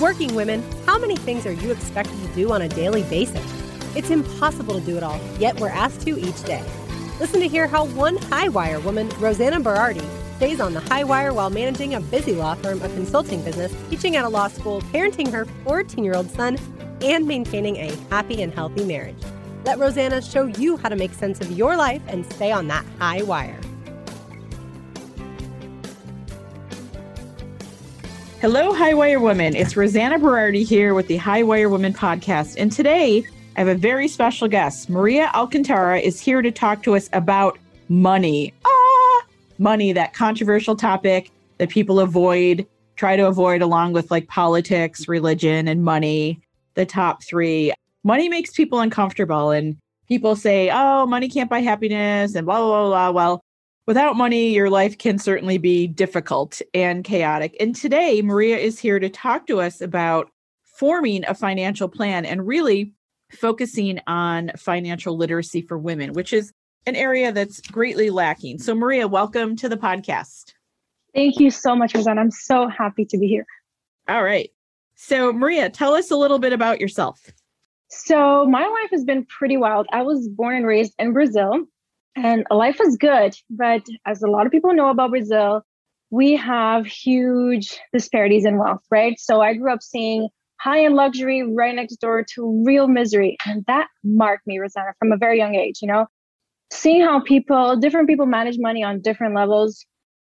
Working women, how many things are you expected to do on a daily basis? It's impossible to do it all, yet we're asked to each day. Listen to hear how one high wire woman, Rosanna Berardi, stays on the high wire while managing a busy law firm, a consulting business, teaching at a law school, parenting her 14 year old son, and maintaining a happy and healthy marriage. Let Rosanna show you how to make sense of your life and stay on that high wire. Hello, High Wire Women. It's Rosanna Berardi here with the High Wire Women podcast. And today I have a very special guest. Maria Alcantara is here to talk to us about money. Ah, money, that controversial topic that people avoid, try to avoid, along with like politics, religion, and money, the top three. Money makes people uncomfortable. And people say, oh, money can't buy happiness, and blah, blah, blah. Well, Without money, your life can certainly be difficult and chaotic. And today, Maria is here to talk to us about forming a financial plan and really focusing on financial literacy for women, which is an area that's greatly lacking. So, Maria, welcome to the podcast. Thank you so much, Rosanna. I'm so happy to be here. All right. So, Maria, tell us a little bit about yourself. So, my life has been pretty wild. I was born and raised in Brazil and life is good but as a lot of people know about brazil we have huge disparities in wealth right? So i grew up seeing high end luxury right next door to real misery and that marked me rosanna from a very young age you know? Seeing how people different people manage money on different levels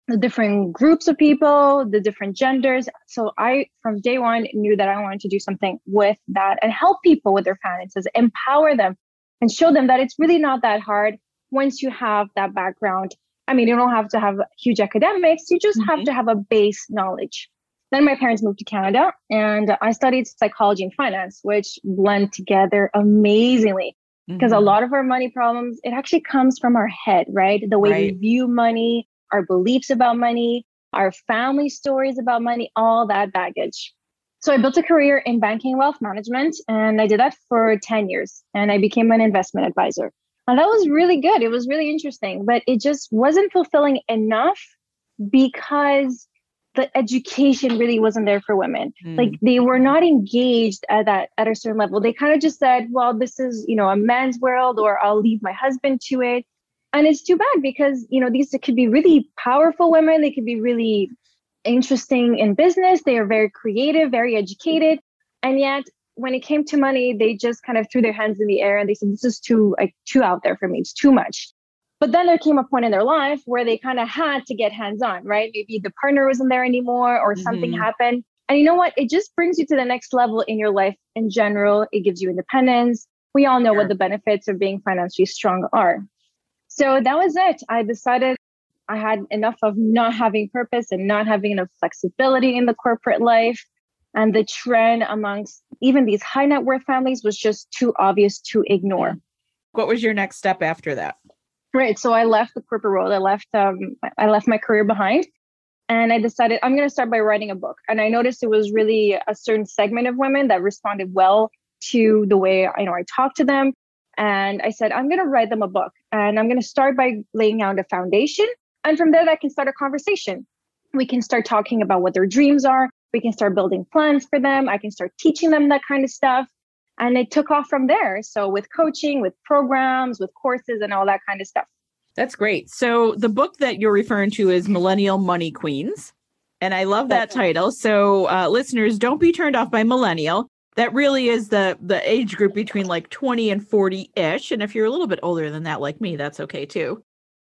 the different groups of people the different genders. So i from day one knew that i wanted to do something with that and help people with their finances empower them and show them that it's really not that hard once you have that background, I mean, you don't have to have huge academics, you just mm-hmm. have to have a base knowledge. Then my parents moved to Canada and I studied psychology and finance, which blend together amazingly because mm-hmm. a lot of our money problems, it actually comes from our head, right? The way right. we view money, our beliefs about money, our family stories about money, all that baggage. So I built a career in banking wealth management and I did that for 10 years and I became an investment advisor. And that was really good. It was really interesting, but it just wasn't fulfilling enough because the education really wasn't there for women. Mm. Like they were not engaged at that at a certain level. They kind of just said, "Well, this is you know a man's world," or "I'll leave my husband to it." And it's too bad because you know these could be really powerful women. They could be really interesting in business. They are very creative, very educated, and yet when it came to money, they just kind of threw their hands in the air and they said, "This is too like too out there for me. It's too much." But then there came a point in their life where they kind of had to get hands on, right? Maybe the partner wasn't there anymore, or mm-hmm. something happened. And you know what? It just brings you to the next level in your life in general. It gives you independence. We all know what the benefits of being financially strong are. So that was it. I decided I had enough of not having purpose and not having enough flexibility in the corporate life. And the trend amongst even these high net worth families was just too obvious to ignore. What was your next step after that? Right. So I left the corporate world. I left um I left my career behind and I decided I'm going to start by writing a book. And I noticed it was really a certain segment of women that responded well to the way I you know I talked to them. And I said, I'm going to write them a book. And I'm going to start by laying out a foundation. And from there, that can start a conversation. We can start talking about what their dreams are we can start building plans for them. I can start teaching them that kind of stuff. And it took off from there. So, with coaching, with programs, with courses, and all that kind of stuff. That's great. So, the book that you're referring to is Millennial Money Queens. And I love that title. So, uh, listeners, don't be turned off by millennial. That really is the the age group between like 20 and 40 ish. And if you're a little bit older than that, like me, that's okay too.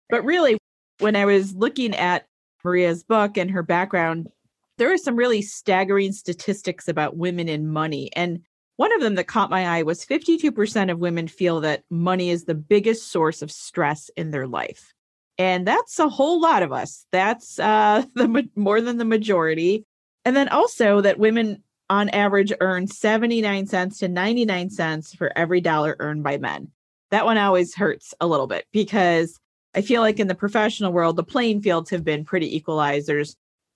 But really, when I was looking at Maria's book and her background, there are some really staggering statistics about women and money. And one of them that caught my eye was 52% of women feel that money is the biggest source of stress in their life. And that's a whole lot of us. That's uh, the more than the majority. And then also that women on average earn 79 cents to 99 cents for every dollar earned by men. That one always hurts a little bit because I feel like in the professional world, the playing fields have been pretty equalized.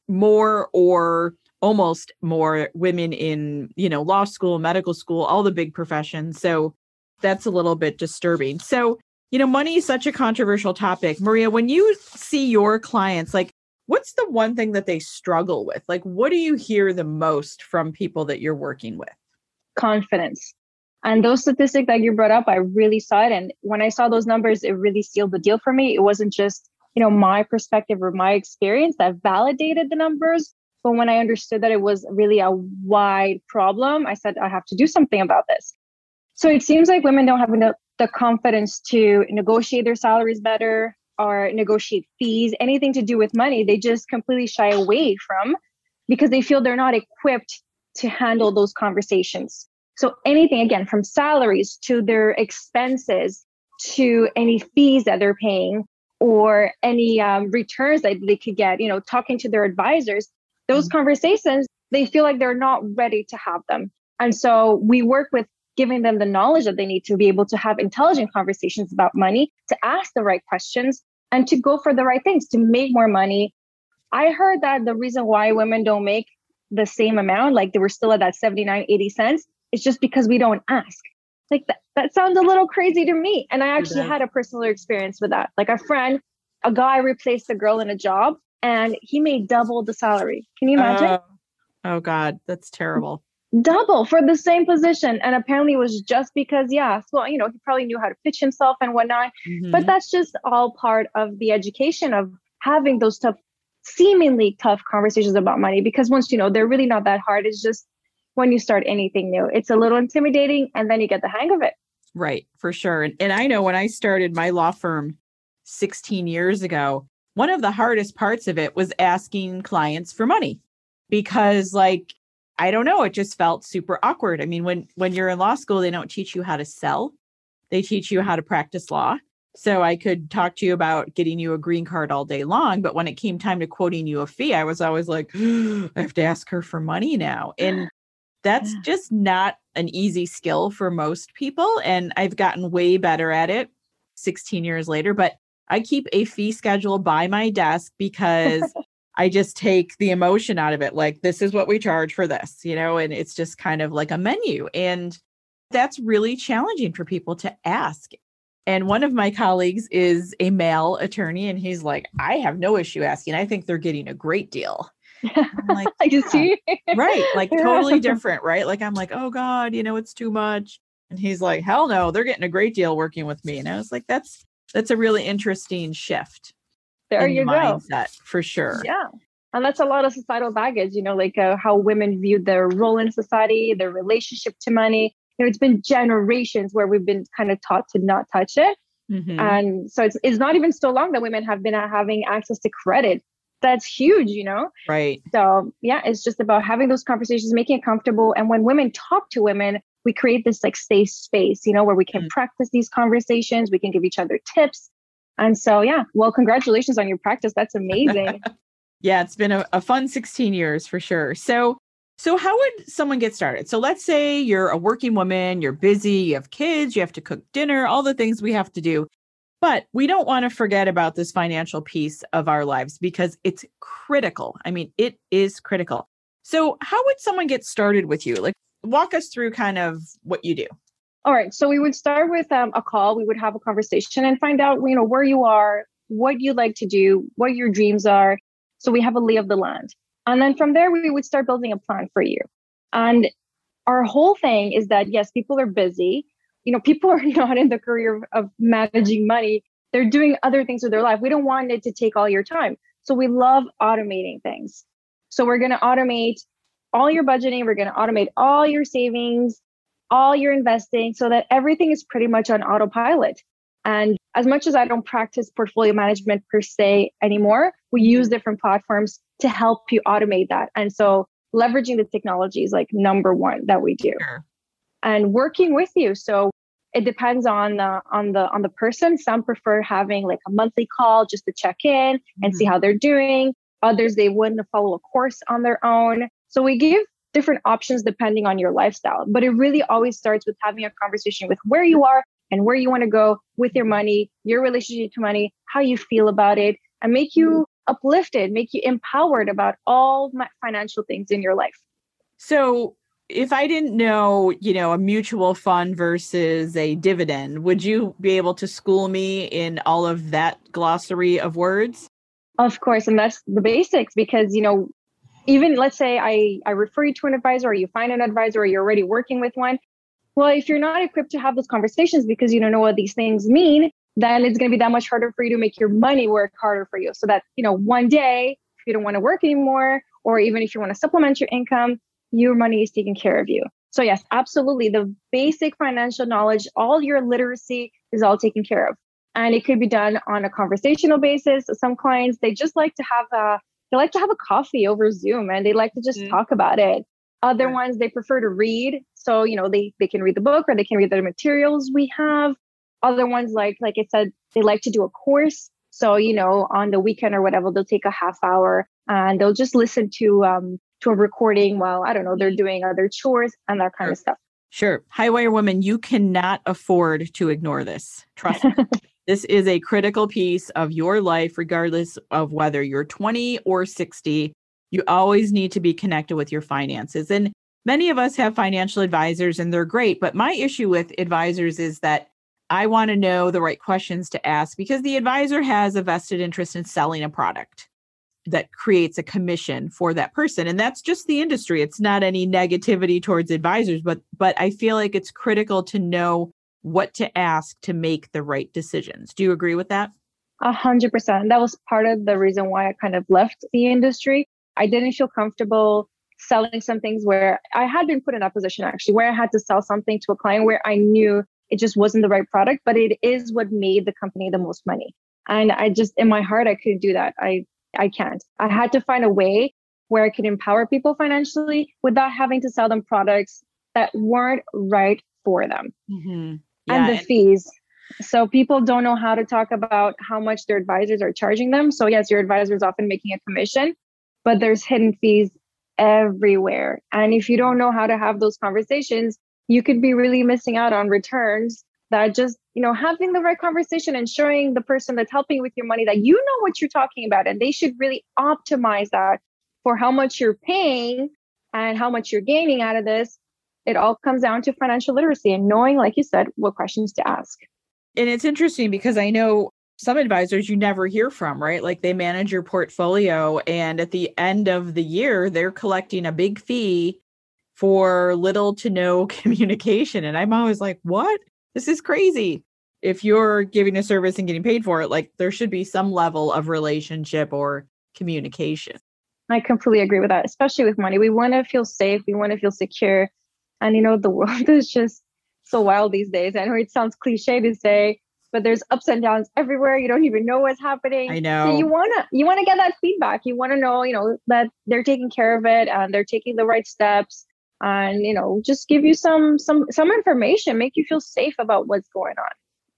More or almost more women in you know law school medical school all the big professions so that's a little bit disturbing so you know money is such a controversial topic maria when you see your clients like what's the one thing that they struggle with? Like, what do you hear the most from people that you're working with? Confidence. And those statistics that you brought up, I really saw it. And when I saw those numbers, it really sealed the deal for me. It wasn't just, you know, my perspective or my experience that validated the numbers. But when I understood that it was really a wide problem, I said, I have to do something about this. So it seems like women don't have enough the confidence to negotiate their salaries better or negotiate fees, anything to do with money. They just completely shy away from because they feel they're not equipped to handle those conversations. So anything again from salaries to their expenses to any fees that they're paying or any um, returns that they could get, you know, talking to their advisors, those mm-hmm. conversations, they feel like they're not ready to have them. And so we work with giving them the knowledge that they need to be able to have intelligent conversations about money, to ask the right questions, and to go for the right things to make more money. I heard that the reason why women don't make the same amount, like they were still at that 79, 80 cents, is just because we don't ask. Like that, that sounds a little crazy to me. And I actually had a personal experience with that. Like a friend, a guy replaced a girl in a job and he made double the salary. Can you imagine? Uh, oh God, that's terrible double for the same position. And apparently it was just because, yeah, well, you know, he probably knew how to pitch himself and whatnot. Mm-hmm. But that's just all part of the education of having those tough, seemingly tough conversations about money. Because once you know, they're really not that hard. It's just when you start anything new, it's a little intimidating and then you get the hang of it. Right, for sure. And, and I know when I started my law firm 16 years ago, one of the hardest parts of it was asking clients for money because like I don't know, it just felt super awkward. I mean, when when you're in law school, they don't teach you how to sell. They teach you how to practice law. So I could talk to you about getting you a green card all day long, but when it came time to quoting you a fee, I was always like, I have to ask her for money now. And that's just not an easy skill for most people and I've gotten way better at it 16 years later, but I keep a fee schedule by my desk because I just take the emotion out of it. Like, this is what we charge for this, you know, and it's just kind of like a menu. And that's really challenging for people to ask. And one of my colleagues is a male attorney, and he's like, I have no issue asking. I think they're getting a great deal. I'm like, I can see. right. Like, totally different. Right. Like, I'm like, oh God, you know, it's too much. And he's like, hell no, they're getting a great deal working with me. And I was like, that's, that's a really interesting shift there you mindset, go for sure yeah and that's a lot of societal baggage you know like uh, how women view their role in society their relationship to money you know it's been generations where we've been kind of taught to not touch it mm-hmm. and so it's, it's not even so long that women have been having access to credit that's huge you know right so yeah it's just about having those conversations making it comfortable and when women talk to women we create this like safe space you know where we can mm-hmm. practice these conversations we can give each other tips and so, yeah, well, congratulations on your practice. That's amazing. yeah, it's been a, a fun 16 years for sure. So, so how would someone get started? So let's say you're a working woman, you're busy, you have kids, you have to cook dinner, all the things we have to do. But we don't want to forget about this financial piece of our lives because it's critical. I mean, it is critical. So, how would someone get started with you? Like, walk us through kind of what you do. All right. So we would start with um, a call. We would have a conversation and find out, you know, where you are, what you like to do, what your dreams are. So we have a lay of the land. And then from there, we would start building a plan for you. And our whole thing is that, yes, people are busy. You know, people are not in the career of managing money. They're doing other things with their life. We don't want it to take all your time. So we love automating things. So we're going to automate all your budgeting. We're going to automate all your savings all your investing so that everything is pretty much on autopilot. And as much as I don't practice portfolio management per se anymore, we use different platforms to help you automate that. And so leveraging the technology is like number one that we do. Sure. And working with you. So it depends on the on the on the person. Some prefer having like a monthly call just to check in and mm-hmm. see how they're doing. Others they wouldn't follow a course on their own. So we give different options depending on your lifestyle. But it really always starts with having a conversation with where you are and where you want to go with your money, your relationship to money, how you feel about it, and make you uplifted, make you empowered about all financial things in your life. So, if I didn't know, you know, a mutual fund versus a dividend, would you be able to school me in all of that glossary of words? Of course, and that's the basics because you know, even let's say I I refer you to an advisor, or you find an advisor, or you're already working with one. Well, if you're not equipped to have those conversations because you don't know what these things mean, then it's going to be that much harder for you to make your money work harder for you. So that you know, one day if you don't want to work anymore, or even if you want to supplement your income, your money is taken care of you. So yes, absolutely, the basic financial knowledge, all your literacy is all taken care of. And it could be done on a conversational basis. Some clients they just like to have a they like to have a coffee over zoom and they like to just mm talk about it. Other yeah. ones they prefer to read. So you know they they can read the book or they can read the materials we have. Other ones like like i said they like to do a course. So you know on the weekend or whatever they'll take a half hour and they'll just listen to um to a recording while i don't know they're doing other chores and that kind of stuff Sure. Highwire woman, you cannot afford to ignore this. Trust me. This is a critical piece of your life, regardless of whether you're 20 or 60. You always need to be connected with your finances. And many of us have financial advisors and they're great. But my issue with advisors is that I want to know the right questions to ask because the advisor has a vested interest in selling a product that creates a commission for that person and that's just the industry it's not any negativity towards advisors but but i feel like it's critical to know what to ask to make the right decisions. Do you agree with that? A hundred percent. That was part of the reason why I kind of left the industry. I didn't feel comfortable selling some things where I had been put in that position actually, where I had to sell something to a client where I knew it just wasn't the right product, but it is what made the company the most money. And I just, in my heart, I couldn't do that. I, I can't. I had to find a way where I could empower people financially without having to sell them products that weren't right for them. Mm-hmm yeah, and the fees. So people don't know how to talk about how much their advisors are charging them. So yes, your advisor is often making a commission, but there's hidden fees everywhere. And if you don't know how to have those conversations, you could be really missing out on returns that just, you know, having the right conversation and showing the person that's helping with your money that you know what you're talking about and they should really optimize that for how much you're paying and how much you're gaining out of this it all comes down to financial literacy and knowing, like you said, what questions to ask. And it's interesting because I know some advisors you never hear from, right? Like they manage your portfolio, and at the end of the year, they're collecting a big fee for little to no communication. And I'm always like, what? This is crazy. If you're giving a service and getting paid for it, like there should be some level of relationship or communication. I completely agree with that, especially with money. We want to feel safe, we want to feel secure. And you know, the world is just so wild these days. I know it sounds cliche to say, but there's ups and downs everywhere. You don't even know what's happening. I know. So you wanna you wanna get that feedback. You wanna know, you know, that they're taking care of it and they're taking the right steps and you know, just give you some some some information, make you feel safe about what's going on.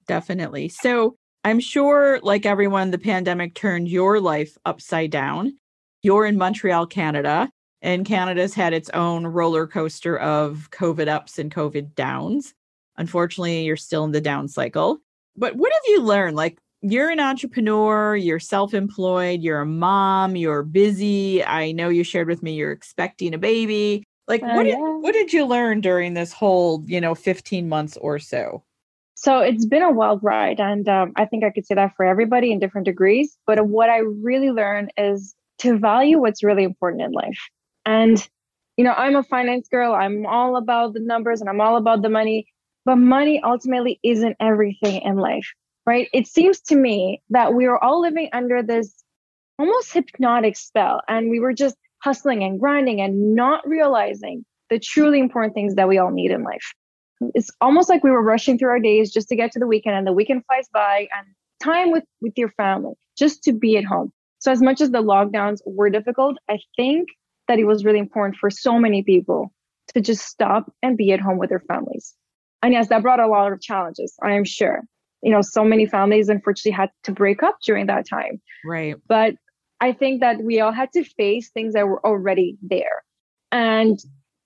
Definitely. So I'm sure, like everyone, the pandemic turned your life upside down. You're in Montreal, Canada and Canada's had its own roller coaster of COVID ups and COVID downs. Unfortunately, you're still in the down cycle. But what have you learned? Like, you're an entrepreneur, you're self employed, you're a mom, you're busy. I know you shared with me you're expecting a baby. Like, uh, what, did, yeah. what did you learn during this whole, you know, 15 months or so? So it's been a wild ride. And um, I think I could say that for everybody in different degrees. But what I really learned is to value what's really important in life. And, you know, I'm a finance girl. I'm all about the numbers and I'm all about the money. But money ultimately isn't everything in life, right? It seems to me that we are all living under this almost hypnotic spell and we were just hustling and grinding and not realizing the truly important things that we all need in life. It's almost like we were rushing through our days just to get to the weekend and the weekend flies by and time with with your family just to be at home. So as much as the lockdowns were difficult, I think that it was really important for so many people to just stop and be at home with their families. And yes, that brought a lot of challenges, I am sure. You know, so many families unfortunately had to break up during that time. Right. But I think that we all had to face things that were already there and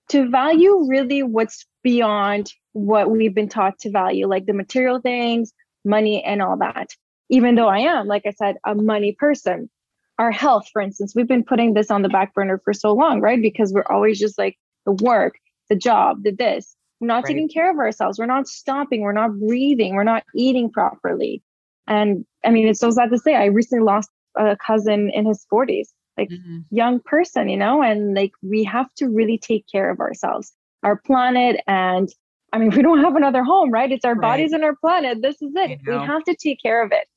to value really what's beyond what we've been taught to value, like the material things, money, and all that. Even though I am, like I said, a money person, our health, for instance, we've been putting this on the back burner for so long, right? Because we're always just like the work, the job, the this. We're not right. taking care of ourselves. We're not stopping. We're not breathing. We're not eating properly. And I mean, it's so sad to say, I recently lost a cousin in his 40s, like mm-hmm. young person, you know, and like we have to really take care of ourselves, our planet. And I mean, we don't have another home, right? It's our right. bodies and our planet. This is it. We have to take care of it.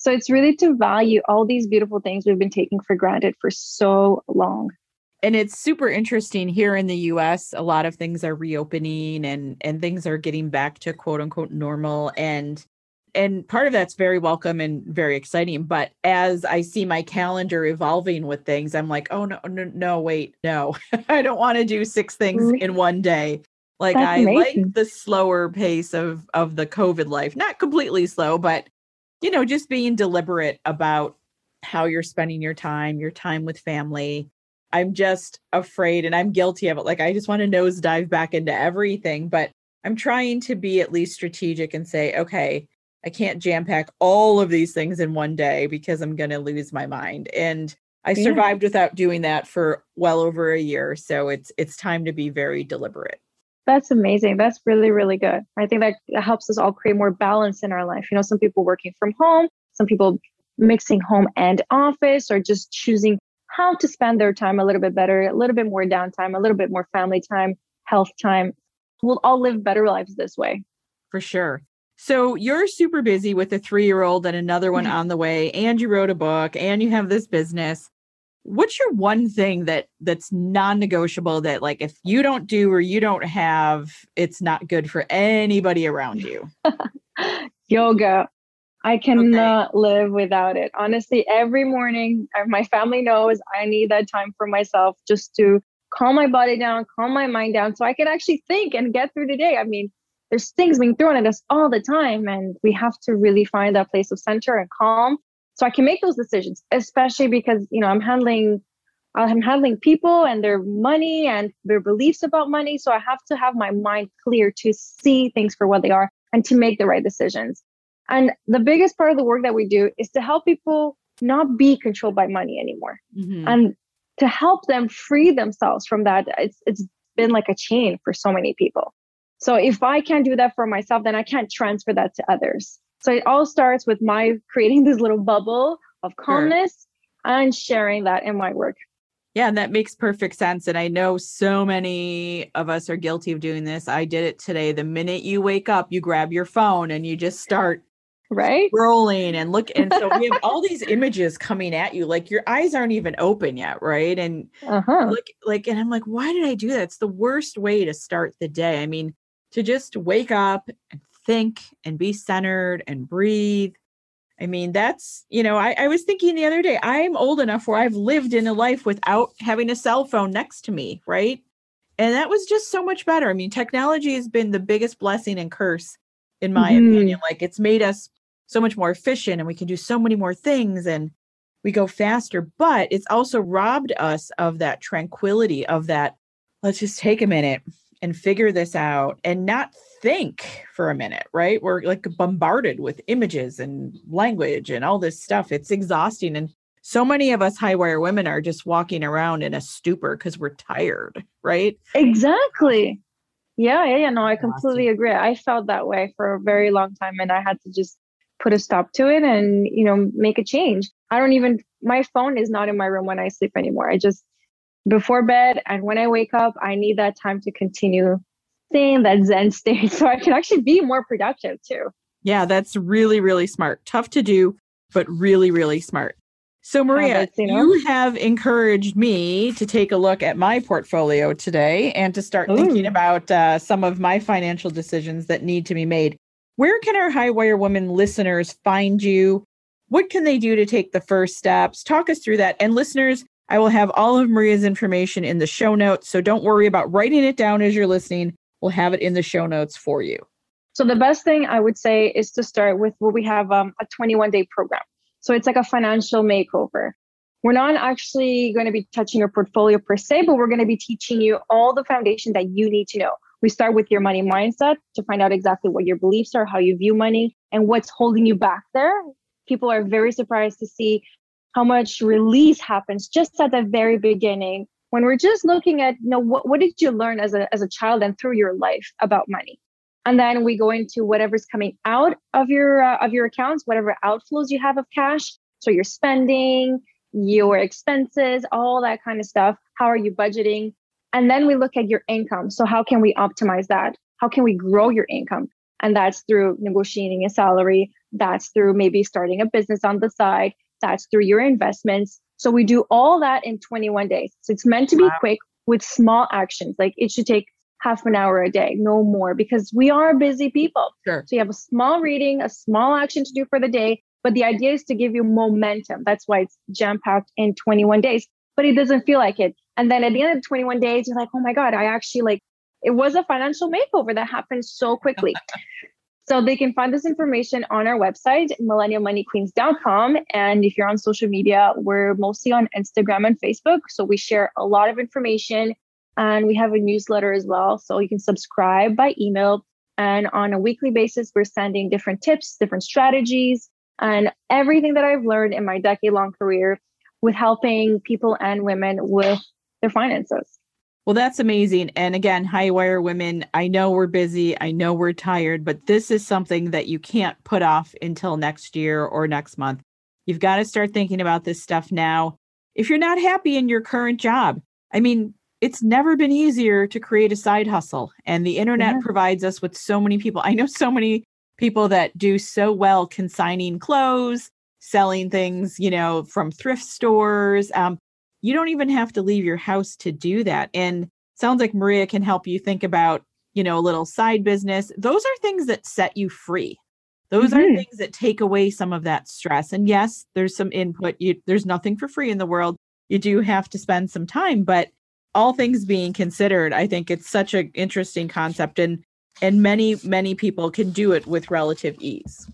So it's really to value all these beautiful things we've been taking for granted for so long and it's super interesting here in the US a lot of things are reopening and and things are getting back to quote unquote normal and and part of that's very welcome and very exciting but as i see my calendar evolving with things i'm like oh no no no wait no i don't want to do six things mm-hmm. in one day like that's i amazing. like the slower pace of of the covid life not completely slow but you know just being deliberate about how you're spending your time your time with family I'm just afraid and I'm guilty of it. Like I just want to nosedive back into everything, but I'm trying to be at least strategic and say, okay, I can't jam pack all of these things in one day because I'm going to lose my mind. And I yeah. survived without doing that for well over a year, so it's it's time to be very deliberate. That's amazing. That's really really good. I think that helps us all create more balance in our life. You know, some people working from home, some people mixing home and office or just choosing how to spend their time a little bit better, a little bit more downtime, a little bit more family time, health time. We'll all live better lives this way. For sure. So you're super busy with a three year old and another one on the way, and you wrote a book and you have this business. What's your one thing that that's non-negotiable that like if you don't do or you don't have, it's not good for anybody around you? Yoga. I cannot okay. live without it. Honestly, every morning, uh, my family knows I need that time for myself just to calm my body down, calm my mind down so I can actually think and get through the day. I mean, there's things being thrown at us all the time, and we have to really find that place of center and calm so I can make those decisions, especially because, you know, I'm handling. I'm handling people and their money and their beliefs about money. So I have to have my mind clear to see things for what they are and to make the right decisions. And the biggest part of the work that we do is to help people not be controlled by money anymore mm-hmm. and to help them free themselves from that. It's, it's been like a chain for so many people. So if I can't do that for myself, then I can't transfer that to others. So it all starts with my creating this little bubble of calmness sure. and sharing that in my work. Yeah, and that makes perfect sense. And I know so many of us are guilty of doing this. I did it today. The minute you wake up, you grab your phone and you just start right scrolling and look and so we have all these images coming at you like your eyes aren't even open yet right and uh-huh. look like and i'm like why did i do that it's the worst way to start the day i mean to just wake up and think and be centered and breathe. I mean that's you know I, I was thinking the other day i'm old enough where i've lived in a life without having a cell phone next to me right? And that was just so much better. I mean technology has been the biggest blessing and curse in my mm-hmm. opinion. Like it's made us so much more efficient and we can do so many more things and we go faster. But it's also robbed us of that tranquility of that let's just take a minute and figure this out and not think for a minute right? We're like bombarded with images and language and all this stuff. It's exhausting. And so many of us high wire women are just walking around in a stupor because we're tired right? Exactly. Yeah yeah yeah. No i completely agree. I felt that way for a very long time and i had to just put a stop to it and you know make a change. I don't even my phone is not in my room when i sleep anymore. I just before bed and when i wake up i need that time to continue staying that zen state so i can actually be more productive too yeah that's really really smart tough to do but really really smart so maria you, know? you have encouraged me to take a look at my portfolio today and to start Ooh. thinking about uh, some of my financial decisions that need to be made where can our High Wire Woman listeners find you? What can they do to take the first steps? Talk us through that. And listeners, I will have all of Maria's information in the show notes. So don't worry about writing it down as you're listening. We'll have it in the show notes for you. So the best thing I would say is to start with what we have um, a 21 day program. So it's like a financial makeover. We're not actually going to be touching your portfolio per se, but we're going to be teaching you all the foundation that you need to know. We start with your money mindset to find out exactly what your beliefs are, how you view money, and what's holding you back there. People are very surprised to see how much release happens just at the very beginning when we're just looking at you know what, what did you learn as a as a child and through your life about money and then we go into whatever's coming out of your uh, of your accounts whatever outflows you have of cash So your spending, your expenses, all that kind of stuff. How are you budgeting? And then we look at your income. So how can we optimize that? How can we grow your income? And that's through negotiating a salary. That's through maybe starting a business on the side. That's through your investments. So we do all that in 21 days. So it's meant to be wow. quick with small actions. Like it should take half an hour a day, no more, because we are busy people. Sure. So you have a small reading, a small action to do for the day. But the idea is to give you momentum. That's why it's jam packed in 21 days, but it doesn't feel like it. And then at the end of 21 days, you're like, oh my God, I actually like, it was a financial makeover that happened so quickly. So they can find this information on our website, millennialmoneyqueens.com. And if you're on social media, we're mostly on Instagram and Facebook. So we share a lot of information and we have a newsletter as well. So you can subscribe by email. And on a weekly basis, we're sending different tips, different strategies, and everything that I've learned in my decade long career with helping people and women with their finances. Well, that's amazing. And again, high wire women, I know we're busy. I know we're tired, but this is something that you can't put off until next year or next month. You've got to start thinking about this stuff now. If you're not happy in your current job, I mean, it's never been easier to create a side hustle. And the internet yeah. provides us with so many people. I know so many people that do so well consigning clothes, selling things, you know, from thrift stores. Um, you don't even have to leave your house to do that. And sounds like Maria can help you think about, you know, a little side business. Those are things that set you free. Those mm-hmm. are things that take away some of that stress. And yes, there's some input. You, there's nothing for free in the world. You do have to spend some time, but all things being considered, I think it's such an interesting concept. And and many many people can do it with relative ease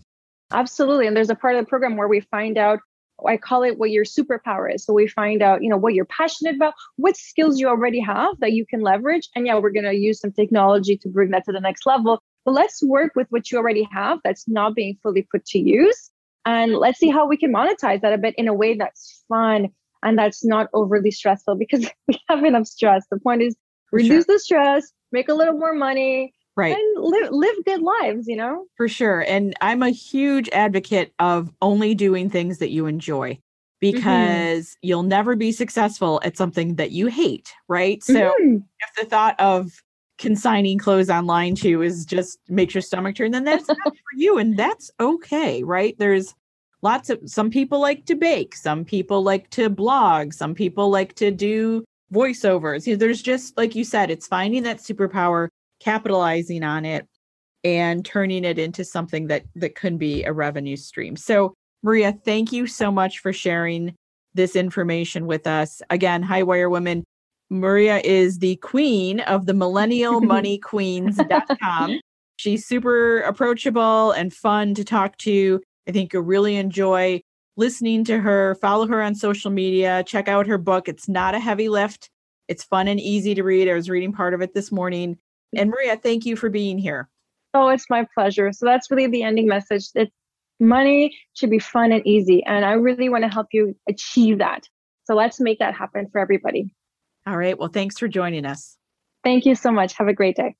absolutely and there's a part of the program where we find out I call it what your superpower is. So we find out, you know, what you're passionate about, what skills you already have that you can leverage. And yeah, we're going to use some technology to bring that to the next level. But let's work with what you already have that's not being fully put to use. And let's see how we can monetize that a bit in a way that's fun and that's not overly stressful because we have enough stress. The point is reduce sure. the stress, make a little more money, right and live live good lives you know for sure and i'm a huge advocate of only doing things that you enjoy mm-hmm. because mm-hmm. you'll never be successful at something that you hate right so mm-hmm. if the thought of consigning clothes online to is just makes your stomach turn then that's not for you and that's okay right there's lots of some people like to bake some people like to blog some people like to do voiceovers you know, there's just like you said it's finding that superpower capitalizing on it and turning it into something that that can be a revenue stream. So, Maria, thank you so much for sharing this information with us. Again, High Wire Women, Maria is the queen of the millennial money queens.com. She's super approachable and fun to talk to. I think you'll really enjoy listening to her. Follow her on social media. Check out her book. It's not a heavy lift. It's fun and easy to read. I was reading part of it this morning. And Maria, thank you for being here. Oh, it's my pleasure. So that's really the ending message. It's money should be fun and easy. And I really want to help you achieve that. So let's make that happen for everybody. All right. Well, thanks for joining us. Thank you so much. Have a great day.